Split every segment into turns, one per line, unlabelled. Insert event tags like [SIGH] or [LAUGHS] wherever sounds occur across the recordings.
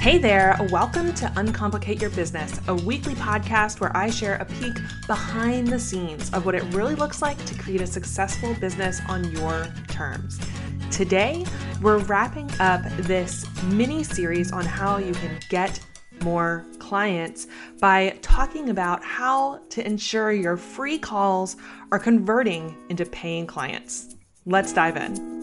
Hey there, welcome to Uncomplicate Your Business, a weekly podcast where I share a peek behind the scenes of what it really looks like to create a successful business on your terms. Today, we're wrapping up this mini series on how you can get more clients by talking about how to ensure your free calls are converting into paying clients. Let's dive in.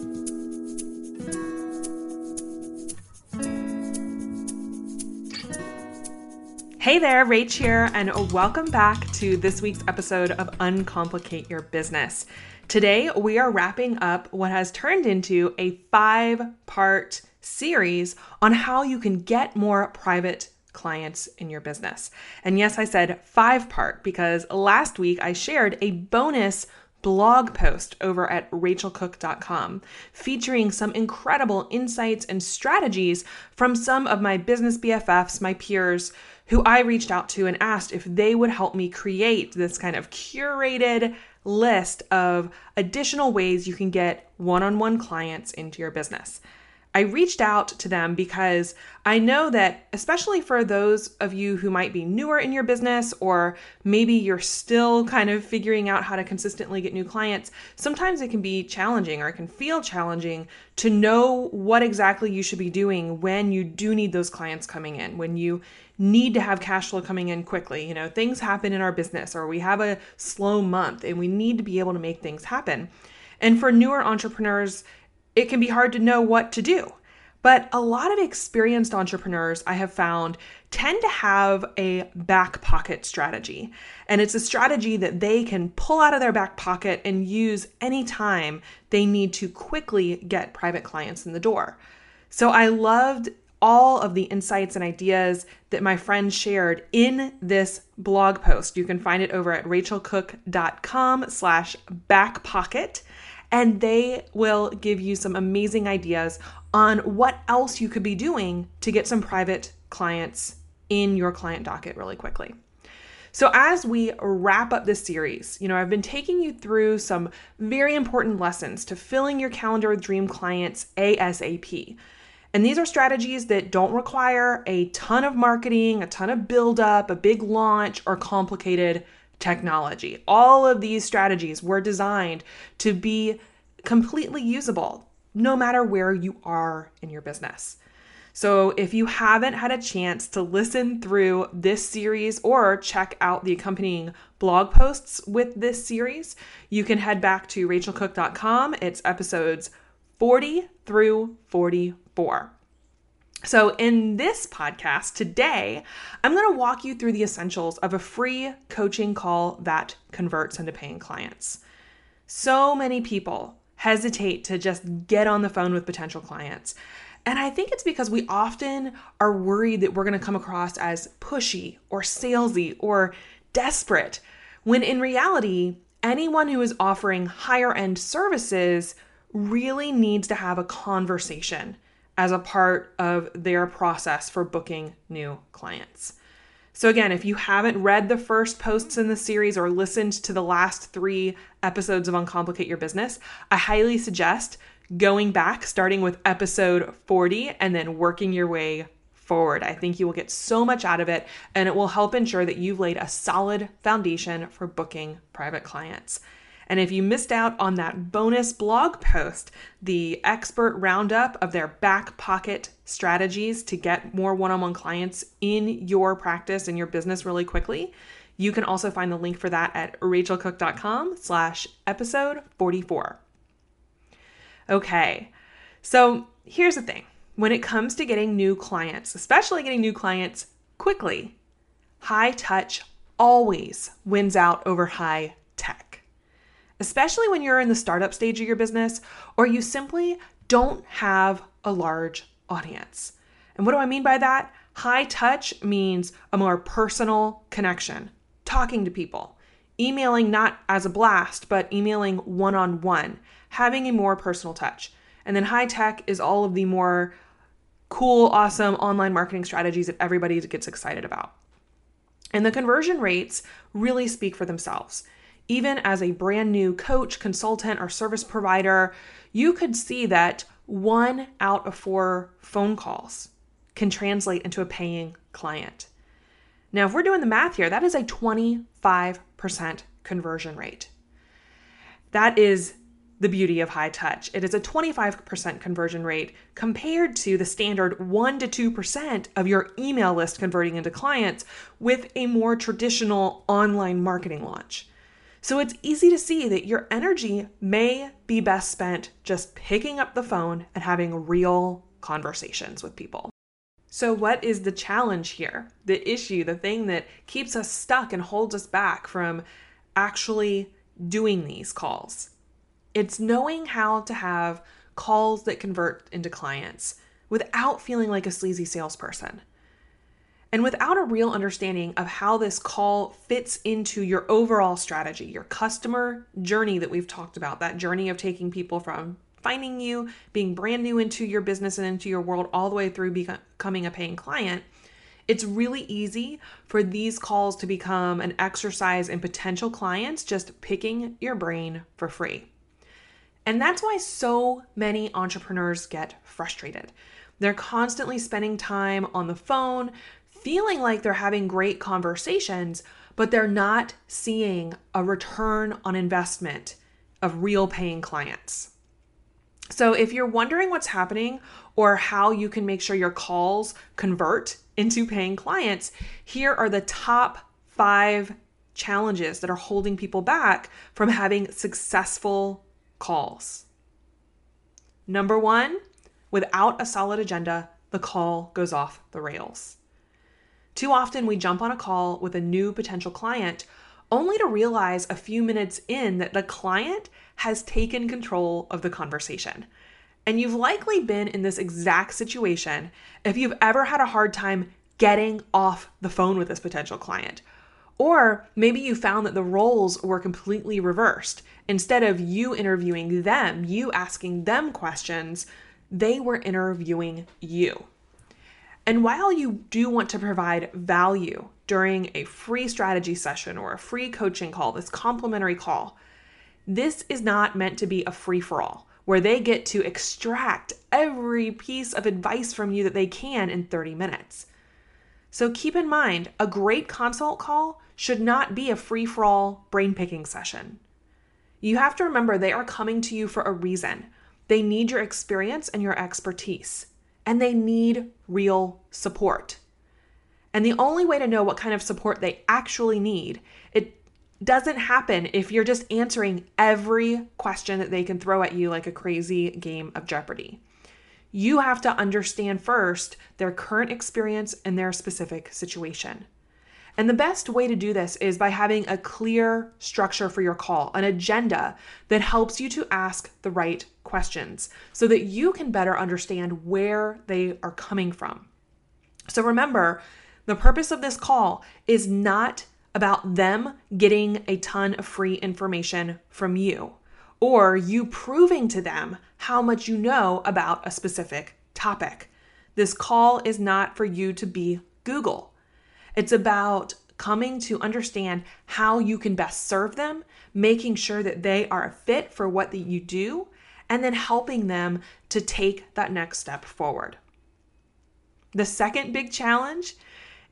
Hey there, Rach here, and welcome back to this week's episode of Uncomplicate Your Business. Today, we are wrapping up what has turned into a five part series on how you can get more private clients in your business. And yes, I said five part because last week I shared a bonus blog post over at rachelcook.com featuring some incredible insights and strategies from some of my business BFFs, my peers who I reached out to and asked if they would help me create this kind of curated list of additional ways you can get one on one clients into your business. I reached out to them because I know that, especially for those of you who might be newer in your business, or maybe you're still kind of figuring out how to consistently get new clients, sometimes it can be challenging or it can feel challenging to know what exactly you should be doing when you do need those clients coming in, when you need to have cash flow coming in quickly. You know, things happen in our business, or we have a slow month and we need to be able to make things happen. And for newer entrepreneurs, it can be hard to know what to do. But a lot of experienced entrepreneurs I have found tend to have a back pocket strategy. And it's a strategy that they can pull out of their back pocket and use anytime they need to quickly get private clients in the door. So I loved all of the insights and ideas that my friend shared in this blog post. You can find it over at rachelcook.com slash backpocket and they will give you some amazing ideas on what else you could be doing to get some private clients in your client docket really quickly. So, as we wrap up this series, you know, I've been taking you through some very important lessons to filling your calendar with dream clients ASAP. And these are strategies that don't require a ton of marketing, a ton of build-up, a big launch, or complicated technology. All of these strategies were designed to be completely usable no matter where you are in your business. So, if you haven't had a chance to listen through this series or check out the accompanying blog posts with this series, you can head back to rachelcook.com. It's episodes 40 through 44. So, in this podcast today, I'm going to walk you through the essentials of a free coaching call that converts into paying clients. So many people hesitate to just get on the phone with potential clients. And I think it's because we often are worried that we're going to come across as pushy or salesy or desperate, when in reality, anyone who is offering higher end services really needs to have a conversation as a part of their process for booking new clients. So, again, if you haven't read the first posts in the series or listened to the last three episodes of Uncomplicate Your Business, I highly suggest going back, starting with episode 40, and then working your way forward. I think you will get so much out of it, and it will help ensure that you've laid a solid foundation for booking private clients. And if you missed out on that bonus blog post, the expert roundup of their back pocket strategies to get more one on one clients in your practice and your business really quickly, you can also find the link for that at rachelcook.com slash episode 44. Okay, so here's the thing. When it comes to getting new clients, especially getting new clients quickly, high touch always wins out over high. Especially when you're in the startup stage of your business or you simply don't have a large audience. And what do I mean by that? High touch means a more personal connection, talking to people, emailing not as a blast, but emailing one on one, having a more personal touch. And then high tech is all of the more cool, awesome online marketing strategies that everybody gets excited about. And the conversion rates really speak for themselves. Even as a brand new coach, consultant, or service provider, you could see that one out of four phone calls can translate into a paying client. Now, if we're doing the math here, that is a 25% conversion rate. That is the beauty of high touch. It is a 25% conversion rate compared to the standard 1 to 2% of your email list converting into clients with a more traditional online marketing launch. So it's easy to see that your energy may be best spent just picking up the phone and having real conversations with people. So, what is the challenge here? The issue, the thing that keeps us stuck and holds us back from actually doing these calls? It's knowing how to have calls that convert into clients without feeling like a sleazy salesperson. And without a real understanding of how this call fits into your overall strategy, your customer journey that we've talked about, that journey of taking people from finding you, being brand new into your business and into your world, all the way through becoming a paying client, it's really easy for these calls to become an exercise in potential clients just picking your brain for free. And that's why so many entrepreneurs get frustrated. They're constantly spending time on the phone, feeling like they're having great conversations, but they're not seeing a return on investment of real paying clients. So, if you're wondering what's happening or how you can make sure your calls convert into paying clients, here are the top five challenges that are holding people back from having successful calls. Number one, without a solid agenda, the call goes off the rails. Too often, we jump on a call with a new potential client only to realize a few minutes in that the client has taken control of the conversation. And you've likely been in this exact situation if you've ever had a hard time getting off the phone with this potential client or maybe you found that the roles were completely reversed. Instead of you interviewing them, you asking them questions, they were interviewing you. And while you do want to provide value during a free strategy session or a free coaching call, this complimentary call, this is not meant to be a free for all where they get to extract every piece of advice from you that they can in 30 minutes. So keep in mind, a great consult call should not be a free for all brain picking session. You have to remember they are coming to you for a reason. They need your experience and your expertise, and they need real support. And the only way to know what kind of support they actually need, it doesn't happen if you're just answering every question that they can throw at you like a crazy game of Jeopardy you have to understand first their current experience and their specific situation. And the best way to do this is by having a clear structure for your call, an agenda that helps you to ask the right questions so that you can better understand where they are coming from. So remember, the purpose of this call is not about them getting a ton of free information from you or you proving to them how much you know about a specific topic. This call is not for you to be Google. It's about coming to understand how you can best serve them, making sure that they are a fit for what that you do, and then helping them to take that next step forward. The second big challenge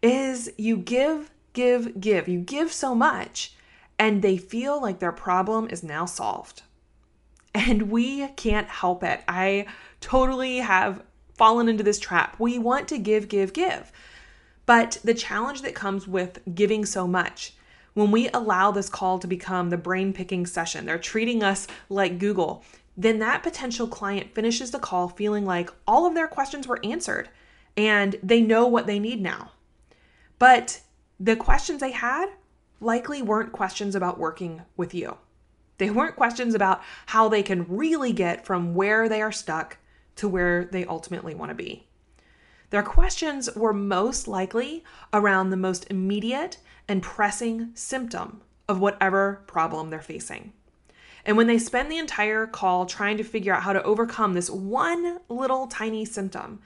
is you give, give, give. You give so much and they feel like their problem is now solved. And we can't help it. I totally have fallen into this trap. We want to give, give, give. But the challenge that comes with giving so much, when we allow this call to become the brain picking session, they're treating us like Google, then that potential client finishes the call feeling like all of their questions were answered and they know what they need now. But the questions they had likely weren't questions about working with you. They weren't questions about how they can really get from where they are stuck to where they ultimately want to be. Their questions were most likely around the most immediate and pressing symptom of whatever problem they're facing. And when they spend the entire call trying to figure out how to overcome this one little tiny symptom,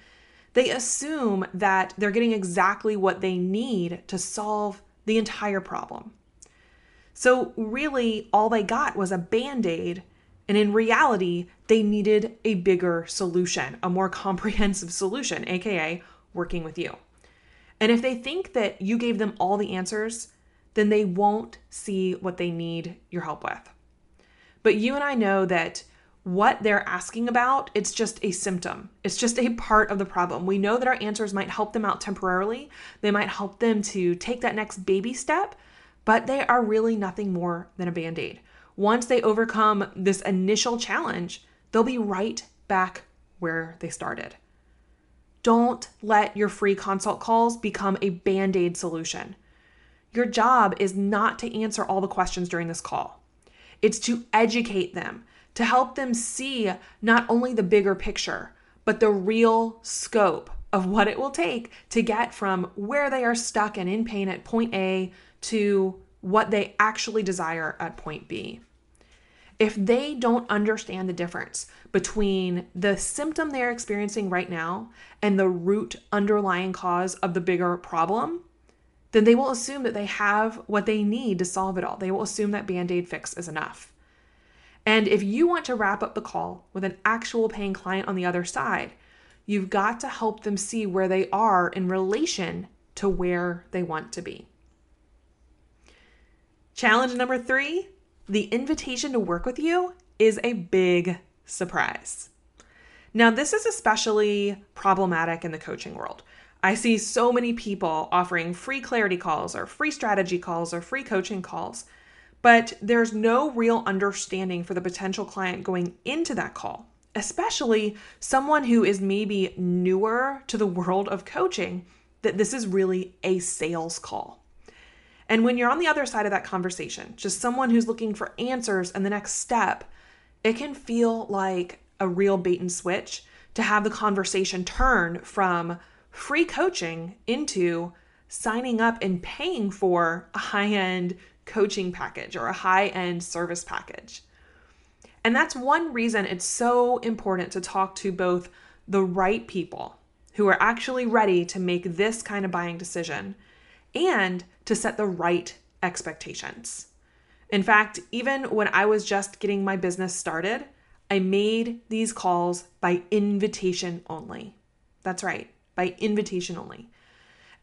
they assume that they're getting exactly what they need to solve the entire problem. So, really, all they got was a band aid. And in reality, they needed a bigger solution, a more [LAUGHS] comprehensive solution, AKA working with you. And if they think that you gave them all the answers, then they won't see what they need your help with. But you and I know that what they're asking about, it's just a symptom. It's just a part of the problem. We know that our answers might help them out temporarily. They might help them to take that next baby step, but they are really nothing more than a band aid. Once they overcome this initial challenge, they'll be right back where they started. Don't let your free consult calls become a band aid solution. Your job is not to answer all the questions during this call, it's to educate them to help them see not only the bigger picture, but the real scope of what it will take to get from where they are stuck and in pain at point A to what they actually desire at point B. If they don't understand the difference between the symptom they're experiencing right now and the root underlying cause of the bigger problem, then they will assume that they have what they need to solve it all. They will assume that band aid fix is enough. And if you want to wrap up the call with an actual paying client on the other side, you've got to help them see where they are in relation to where they want to be. Challenge number three the invitation to work with you is a big surprise. Now, this is especially problematic in the coaching world. I see so many people offering free clarity calls or free strategy calls or free coaching calls but there's no real understanding for the potential client going into that call, especially someone who is maybe newer to the world of coaching, that this is really a sales call. And when you're on the other side of that conversation, just someone who's looking for answers and the next step, it can feel like a real bait and switch to have the conversation turn from free coaching into signing up and paying for a high end coaching package or a high end service package. And that's one reason it's so important to talk to both the right people who are actually ready to make this kind of buying decision and to set the right expectations. In fact, even when I was just getting my business started, I made these calls by invitation only. That's right, by invitation only.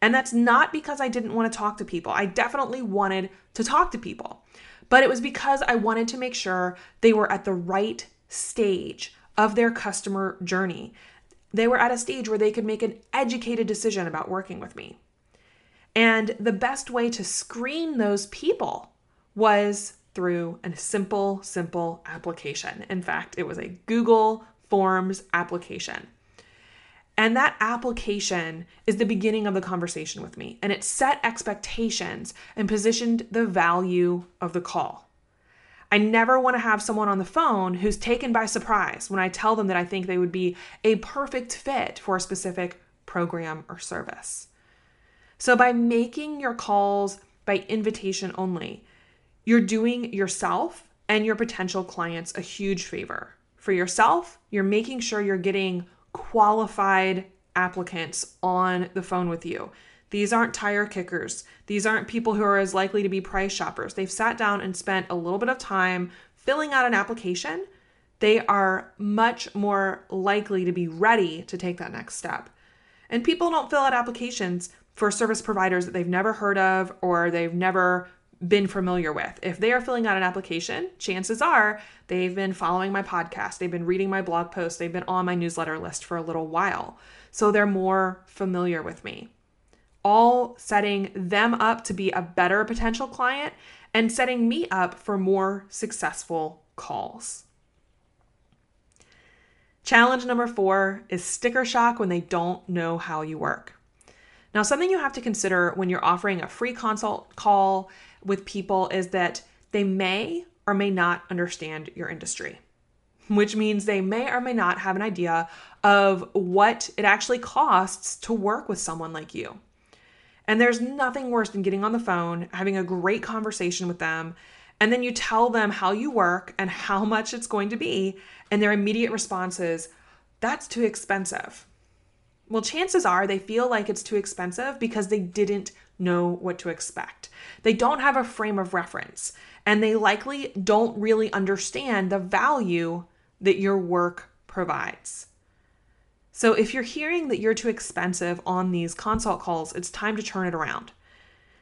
And that's not because I didn't want to talk to people. I definitely wanted to talk to people, but it was because I wanted to make sure they were at the right stage of their customer journey. They were at a stage where they could make an educated decision about working with me. And the best way to screen those people was through a simple, simple application. In fact, it was a Google Forms application. And that application is the beginning of the conversation with me. And it set expectations and positioned the value of the call. I never want to have someone on the phone who's taken by surprise when I tell them that I think they would be a perfect fit for a specific program or service. So, by making your calls by invitation only, you're doing yourself and your potential clients a huge favor. For yourself, you're making sure you're getting qualified applicants on the phone with you. These aren't tire kickers. These aren't people who are as likely to be price shoppers. They've sat down and spent a little bit of time filling out an application. They are much more likely to be ready to take that next step. And people don't fill out applications for service providers that they've never heard of or they've never been familiar with. If they are filling out an application, chances are they've been following my podcast, they've been reading my blog posts, they've been on my newsletter list for a little while. So they're more familiar with me. All setting them up to be a better potential client and setting me up for more successful calls. Challenge number four is sticker shock when they don't know how you work. Now, something you have to consider when you're offering a free consult call with people is that they may or may not understand your industry, which means they may or may not have an idea of what it actually costs to work with someone like you. And there's nothing worse than getting on the phone, having a great conversation with them, and then you tell them how you work and how [LAUGHS] much it's going to be, and their immediate response is, That's too expensive. Well, chances are they feel like it's too expensive because they didn't know what to expect. They don't have a frame of reference, and they likely don't really understand the value that your work provides. So, if you're hearing that you're too expensive on these consult calls, it's time to turn it around.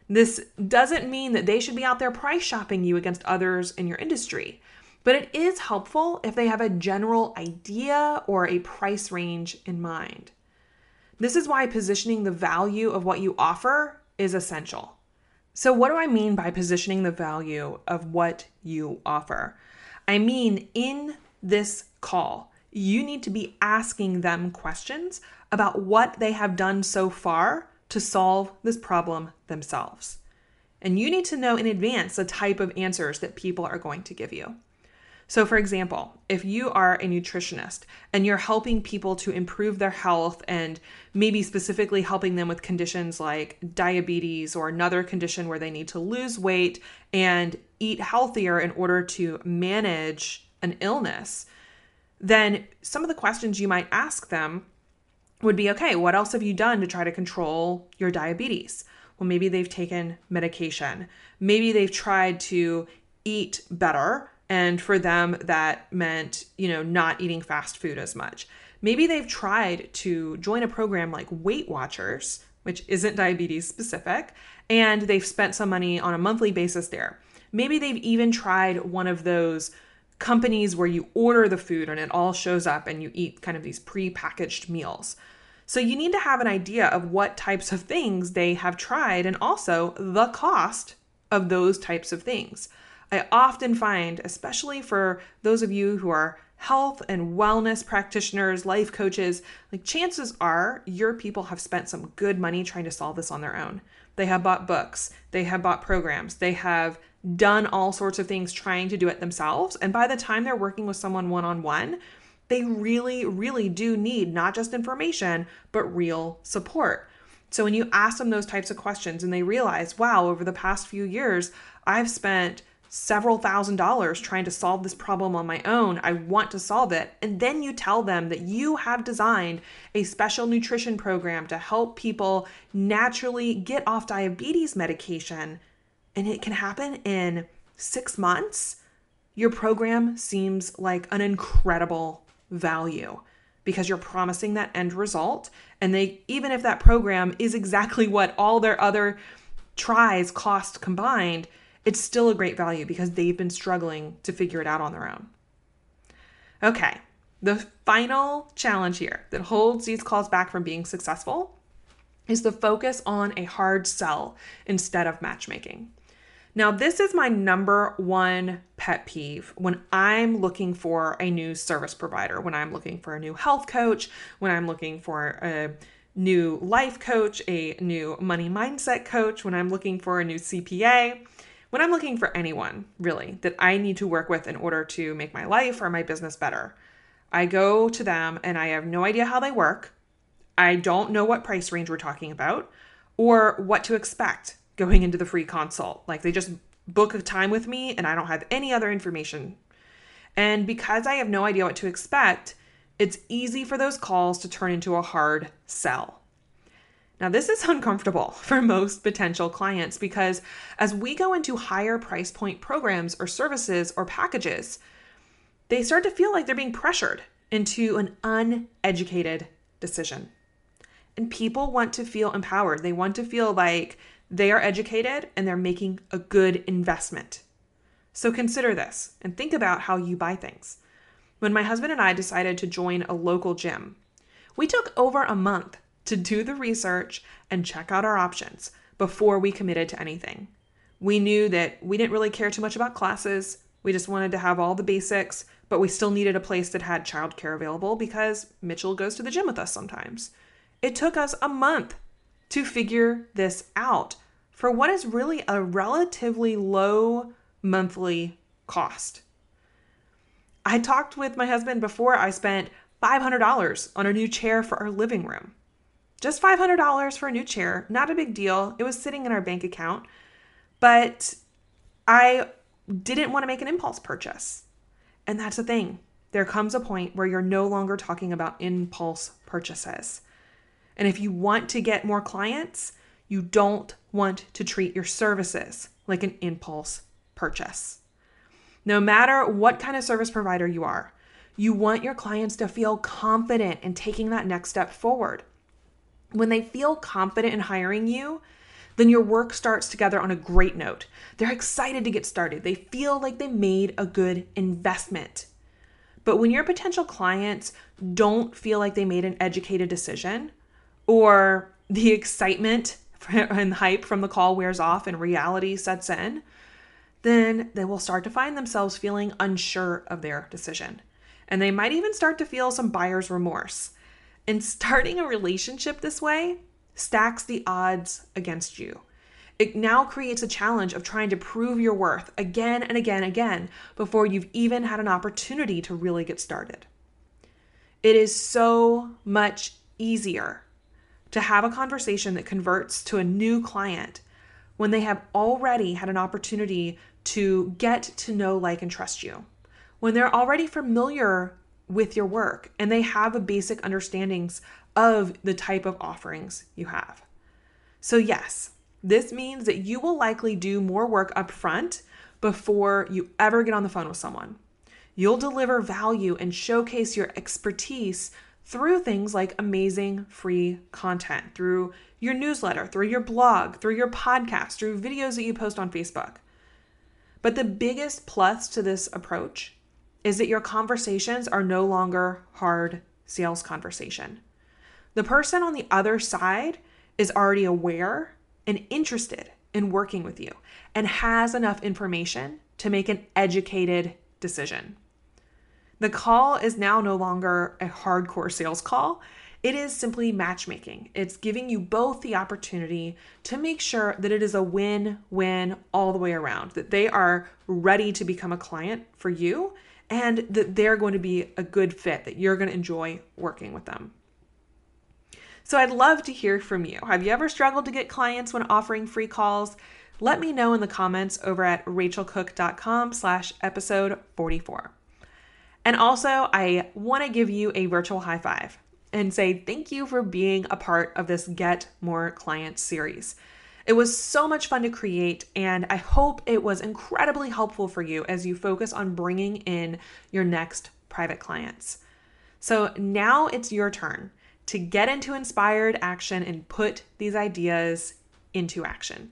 This doesn't mean that they should be out there price shopping you against others in your industry, but it is helpful if they have a general idea or a price range in mind. This is why positioning the value of what you offer is essential. So, what do I mean by positioning the value of what you offer? I mean, in this call, you need to be asking them questions about what they have done so far to solve this problem themselves. And you need to know in advance the type of answers that people are going to give you. So, for example, if you are a nutritionist and you're helping people to improve their health and maybe specifically helping them with conditions like diabetes or another condition where they need to lose weight and eat healthier in order to manage an illness, then some of the questions you might ask them would be okay, what else have you done to try to control your diabetes? Well, maybe they've taken medication. Maybe they've tried to eat better and for them, that meant, you know, not eating fast food as much. Maybe they've tried to join a program like Weight Watchers, which isn't diabetes specific, and they've spent some money on a monthly basis there. Maybe they've even tried one of those companies where you order the food and it all shows up and you eat kind of these pre-packaged meals. So you need to have an idea of what types of things they have tried and also the cost of those types of things. I often find, especially for those of you who are health and wellness practitioners, life coaches, like chances are your people have spent some good money trying to solve this on their own. They have bought books, they have bought programs, they have done all sorts of things trying to do it themselves. And by the time they're working with someone one on one, they really, really do need not just information, but real support. So when you ask them those types of questions and they realize, wow, over the past few years, I've spent several thousand dollars trying to solve this problem on my own. I want to solve it. And then you tell them that you have designed a special nutrition program to help people naturally get off diabetes medication. And it can happen in six months. Your program seems like an incredible value because you're promising that end result. And they, even if that program is exactly what all their other tries cost combined, it's still a great value because they've been struggling to figure it out on their own. Okay, the final challenge here that holds these calls back from being successful is the focus on a hard sell instead of matchmaking. Now, this is my number one pet peeve when I'm looking for a new service provider, when I'm looking for a new health coach, when I'm looking for a new life coach, a new money mindset coach, when I'm looking for a new CPA when I'm looking for anyone, really, that I need to work with in order to make my life or my business better, I go to them and I have no idea how they work. I don't know what price range we're talking about or what to expect going into the free consult. Like they just book a time with me and I don't have any other information. And because I have no idea what to expect, it's easy for those calls to turn into a hard sell. Now, this is [LAUGHS] uncomfortable for most potential clients because as we go into higher price point programs or services or packages, they start to feel like they're being pressured into an uneducated decision. And people want to feel empowered. They want to feel like They are educated and they're making a good investment. So consider this and think about how you buy things. When my husband and I decided to join a local gym, we took over a month to do the research and check out our options before we committed to anything. We knew that we didn't really care too much about classes. We just wanted to have all the basics, but we still needed a place that had childcare available because Mitchell goes to the gym with us sometimes. It took us a month to figure this out for what is really a relatively low monthly cost. I talked with my husband before I spent $500 on a new chair for our living room. Just $500 for a new chair, not a big deal. It was sitting in our bank account, but I didn't want to make an impulse purchase. And that's the thing. There comes a point where you're no longer talking about impulse purchases. And if you want to get more clients, you don't want to treat your services like an impulse purchase. No matter what kind of service provider you are, you want your clients to feel confident in taking that next step forward. When they feel confident in hiring you, then your work starts together on a great note. They're excited to get started. They feel like they made a good investment. But when your potential clients don't feel like they made an educated decision, or the excitement [LAUGHS] and hype from the call wears off and reality sets in, then they will start to find themselves feeling unsure of their decision. And they might even start to feel some buyer's remorse. And starting a relationship this way stacks the odds against you. It now creates a challenge of trying to prove your worth again and again and again before you've even had an opportunity to really get started. It is so much easier to have a conversation that converts to a new client when they have already had an opportunity to get to know, like, and trust you. When they're already familiar with your work and they have a basic understandings of the type of offerings you have. So, yes, this means that you will likely do more work up front before you ever get on the phone with someone. You'll deliver value and showcase your expertise through things like amazing free content, through your newsletter, through your blog, through your podcast, through videos that you post on Facebook. But the biggest plus to this approach is that your conversations are no longer hard sales conversation. The person on the other side is already aware and interested in working with you and has enough information to make an educated decision. The call is now no longer a hardcore sales call. It is simply matchmaking. It's giving you both the opportunity to make sure that it is a win win all the way around, that they are ready to become a client for you and that they're going to be a good fit, that you're going to enjoy working with them. So I'd love to hear from you. Have you ever struggled to get clients when offering free calls? Let me know in the comments over at rachelcook.com slash episode 44. And also, I want to give you a virtual high five and say thank you for being a part of this Get More Clients series. It was so much fun to create, and I hope it was incredibly helpful for you as you focus on bringing in your next private clients. So now it's your turn to get into inspired action and put these ideas into action.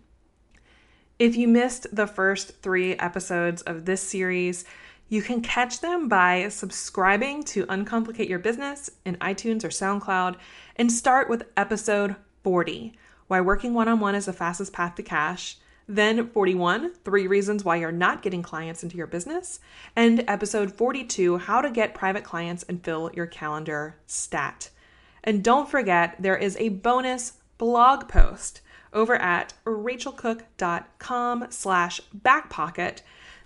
If you missed the first three episodes of this series, you can catch them by subscribing to Uncomplicate Your Business in iTunes or SoundCloud and start with episode 40 Why Working One on One is the Fastest Path to Cash. Then 41, three reasons why you're not getting clients into your business. And episode 42, how to get private clients and fill your calendar stat. And don't forget, there is a bonus blog post over at rachelcook.com slash backpocket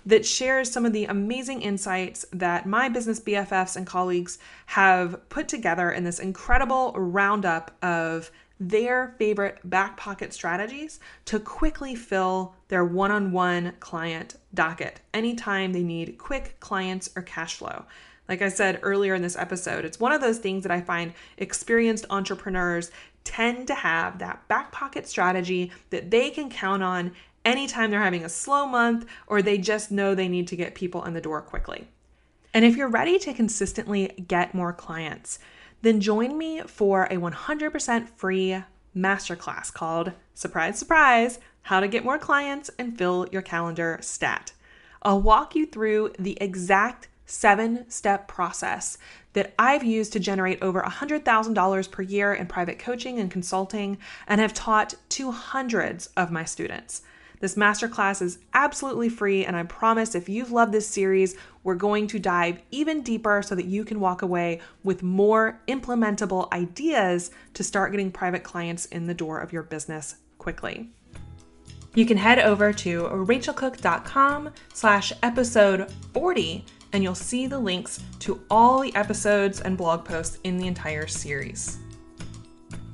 that shares some of the amazing insights that my business BFFs and colleagues have put together in this incredible roundup of their favorite back pocket strategies to quickly fill their one on one client docket anytime they need quick clients or cash flow. Like I said earlier in this episode, it's one of those things that I find experienced entrepreneurs tend to have that back pocket strategy that they can count on anytime they're having a slow month or they just know they need to get people in the door quickly. And if you're ready to consistently get more clients, then join me for a 100% free masterclass called Surprise, Surprise How to Get More Clients and Fill Your Calendar Stat. I'll walk you through the exact seven step process that I've used to generate over $100,000 per year in private coaching and consulting and have taught to hundreds of my students. This masterclass is absolutely free, and I promise if you've loved this series, we're going to dive even deeper so that you can walk away with more implementable ideas to start getting private clients in the door of your business quickly. You can head over to rachelcook.com slash episode 40 and you'll see the links to all the episodes and blog posts in the entire series.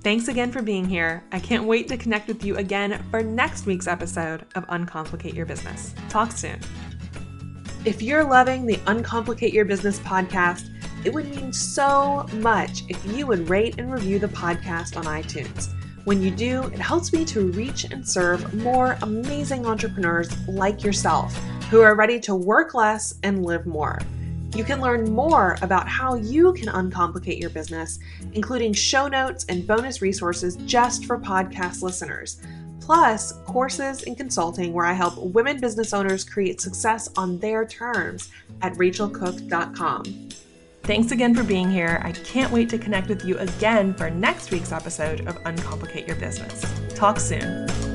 Thanks again for being here. I can't wait to connect with you again for next week's episode of Uncomplicate Your Business. Talk soon. If you're loving the Uncomplicate Your Business podcast, it would mean so much if you would rate and review the podcast on iTunes. When you do, it helps me to reach and serve more amazing entrepreneurs like yourself who are ready to work less and live more. You can learn more about how you can uncomplicate your business, including show notes and bonus resources just for podcast listeners, plus courses and consulting where I help women business owners create success on their terms at rachelcook.com. Thanks again for being here. I can't wait to connect with you again for next week's episode of Uncomplicate Your Business. Talk soon.